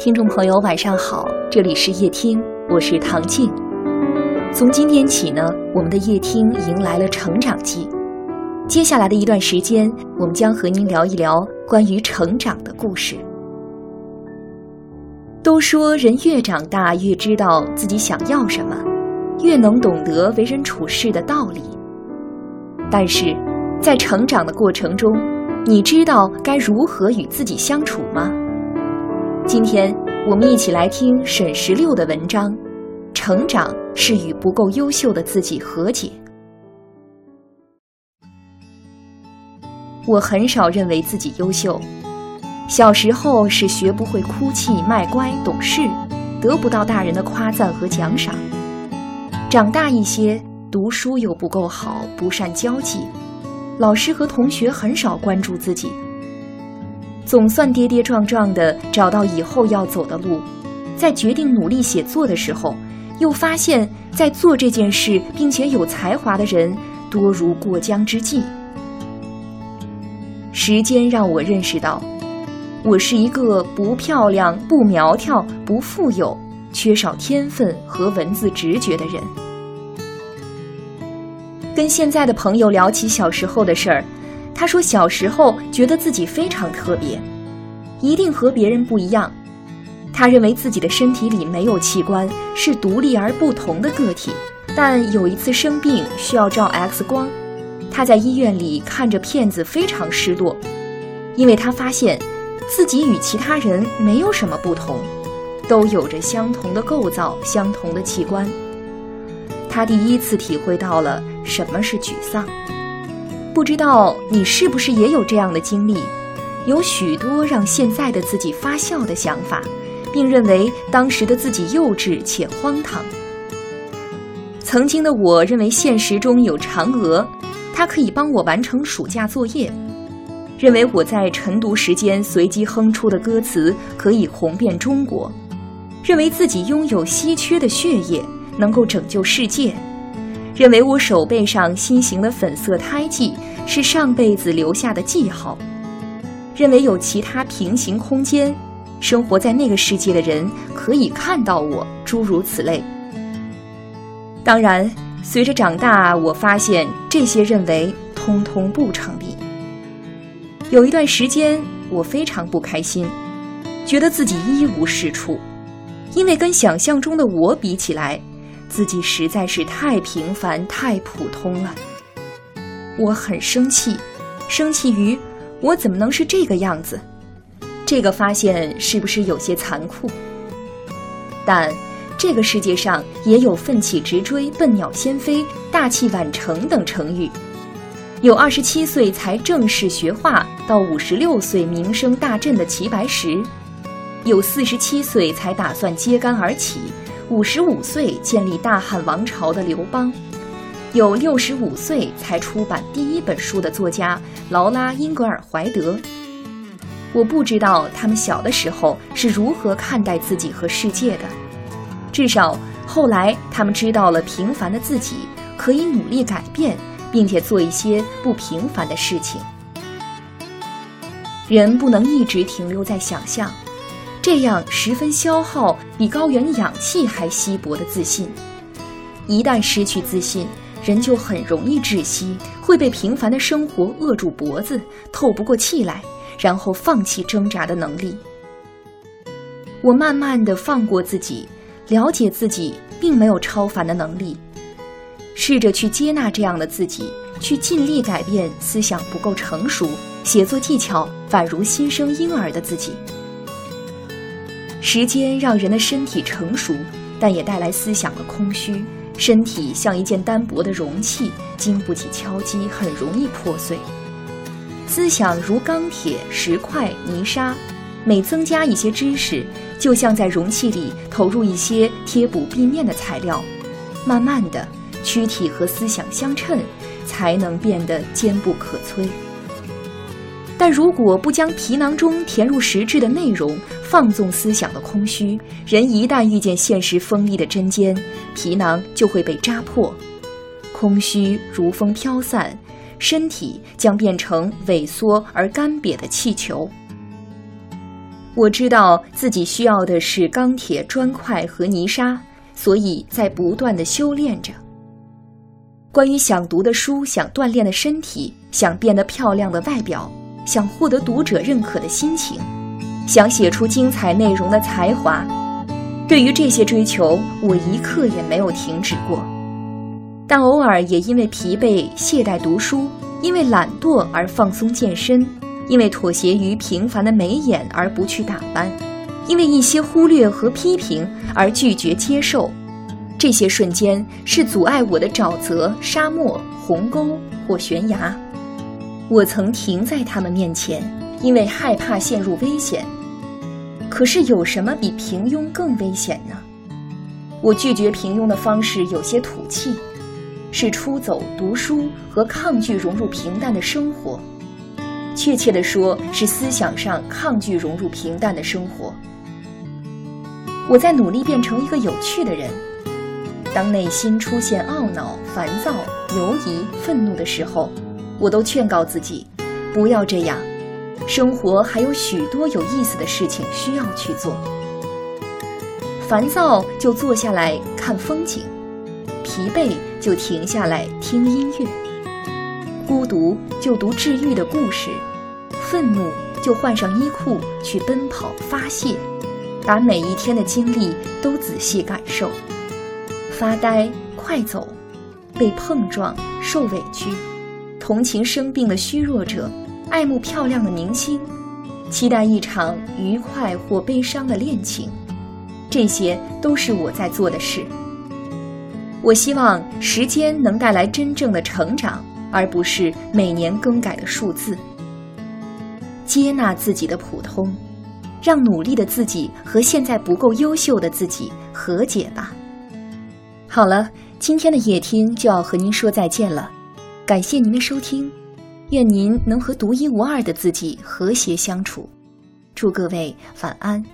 听众朋友，晚上好，这里是夜听，我是唐静。从今天起呢，我们的夜听迎来了成长季。接下来的一段时间，我们将和您聊一聊关于成长的故事。都说人越长大，越知道自己想要什么，越能懂得为人处事的道理。但是，在成长的过程中，你知道该如何与自己相处吗？今天我们一起来听沈十六的文章，《成长是与不够优秀的自己和解》。我很少认为自己优秀，小时候是学不会哭泣、卖乖、懂事，得不到大人的夸赞和奖赏。长大一些，读书又不够好，不善交际，老师和同学很少关注自己。总算跌跌撞撞地找到以后要走的路，在决定努力写作的时候，又发现，在做这件事并且有才华的人多如过江之鲫。时间让我认识到，我是一个不漂亮、不苗条、不富有、缺少天分和文字直觉的人。跟现在的朋友聊起小时候的事儿。他说：“小时候觉得自己非常特别，一定和别人不一样。他认为自己的身体里没有器官，是独立而不同的个体。但有一次生病需要照 X 光，他在医院里看着片子非常失落，因为他发现自己与其他人没有什么不同，都有着相同的构造、相同的器官。他第一次体会到了什么是沮丧。”不知道你是不是也有这样的经历？有许多让现在的自己发笑的想法，并认为当时的自己幼稚且荒唐。曾经的我认为现实中有嫦娥，它可以帮我完成暑假作业；认为我在晨读时间随机哼出的歌词可以红遍中国；认为自己拥有稀缺的血液，能够拯救世界。认为我手背上新型的粉色胎记是上辈子留下的记号，认为有其他平行空间，生活在那个世界的人可以看到我，诸如此类。当然，随着长大，我发现这些认为通通不成立。有一段时间，我非常不开心，觉得自己一无是处，因为跟想象中的我比起来。自己实在是太平凡、太普通了，我很生气，生气于我怎么能是这个样子？这个发现是不是有些残酷？但这个世界上也有奋起直追、笨鸟先飞、大器晚成等成语，有二十七岁才正式学画到五十六岁名声大振的齐白石，有四十七岁才打算揭竿而起。五十五岁建立大汉王朝的刘邦，有六十五岁才出版第一本书的作家劳拉·英格尔怀德。我不知道他们小的时候是如何看待自己和世界的，至少后来他们知道了平凡的自己可以努力改变，并且做一些不平凡的事情。人不能一直停留在想象。这样十分消耗比高原氧气还稀薄的自信，一旦失去自信，人就很容易窒息，会被平凡的生活扼住脖子，透不过气来，然后放弃挣扎的能力。我慢慢的放过自己，了解自己并没有超凡的能力，试着去接纳这样的自己，去尽力改变思想不够成熟、写作技巧宛如新生婴儿的自己。时间让人的身体成熟，但也带来思想的空虚。身体像一件单薄的容器，经不起敲击，很容易破碎。思想如钢铁、石块、泥沙，每增加一些知识，就像在容器里投入一些贴补壁面的材料，慢慢的，躯体和思想相称，才能变得坚不可摧。但如果不将皮囊中填入实质的内容，放纵思想的空虚，人一旦遇见现实锋利的针尖，皮囊就会被扎破，空虚如风飘散，身体将变成萎缩而干瘪的气球。我知道自己需要的是钢铁、砖块和泥沙，所以在不断的修炼着。关于想读的书、想锻炼的身体、想变得漂亮的外表、想获得读者认可的心情、想写出精彩内容的才华，对于这些追求，我一刻也没有停止过。但偶尔也因为疲惫懈怠读书，因为懒惰而放松健身。因为妥协于平凡的眉眼而不去打扮，因为一些忽略和批评而拒绝接受，这些瞬间是阻碍我的沼泽、沙漠、鸿沟或悬崖。我曾停在他们面前，因为害怕陷入危险。可是有什么比平庸更危险呢？我拒绝平庸的方式有些土气，是出走、读书和抗拒融入平淡的生活。确切地说，是思想上抗拒融入平淡的生活。我在努力变成一个有趣的人。当内心出现懊恼、烦躁、犹疑、愤怒的时候，我都劝告自己，不要这样。生活还有许多有意思的事情需要去做。烦躁就坐下来看风景，疲惫就停下来听音乐，孤独就读治愈的故事。愤怒就换上衣裤去奔跑发泄，把每一天的经历都仔细感受，发呆快走，被碰撞受委屈，同情生病的虚弱者，爱慕漂亮的明星，期待一场愉快或悲伤的恋情，这些都是我在做的事。我希望时间能带来真正的成长，而不是每年更改的数字。接纳自己的普通，让努力的自己和现在不够优秀的自己和解吧。好了，今天的夜听就要和您说再见了，感谢您的收听，愿您能和独一无二的自己和谐相处，祝各位晚安。